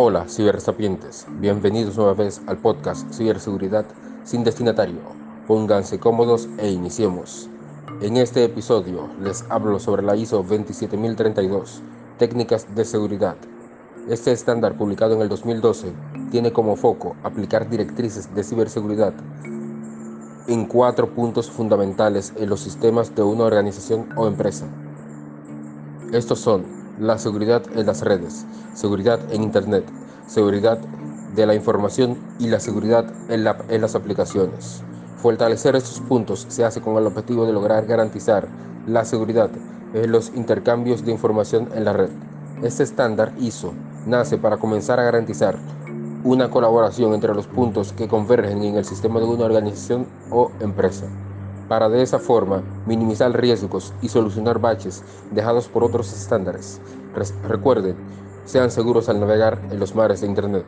Hola, cibersapientes. Bienvenidos una vez al podcast Ciberseguridad sin destinatario. Pónganse cómodos e iniciemos. En este episodio les hablo sobre la ISO 27032, técnicas de seguridad. Este estándar publicado en el 2012 tiene como foco aplicar directrices de ciberseguridad en cuatro puntos fundamentales en los sistemas de una organización o empresa. Estos son la seguridad en las redes, seguridad en Internet, seguridad de la información y la seguridad en, las aplicaciones. Fortalecer estos puntos se hace con el objetivo de lograr garantizar la seguridad en los intercambios de información en la red. Este estándar ISO nace para comenzar a garantizar una colaboración entre los puntos que convergen en el sistema de una organización o empresa, para de esa forma minimizar riesgos y solucionar baches dejados por otros estándares. recuerden, sean seguros al navegar en los mares de Internet.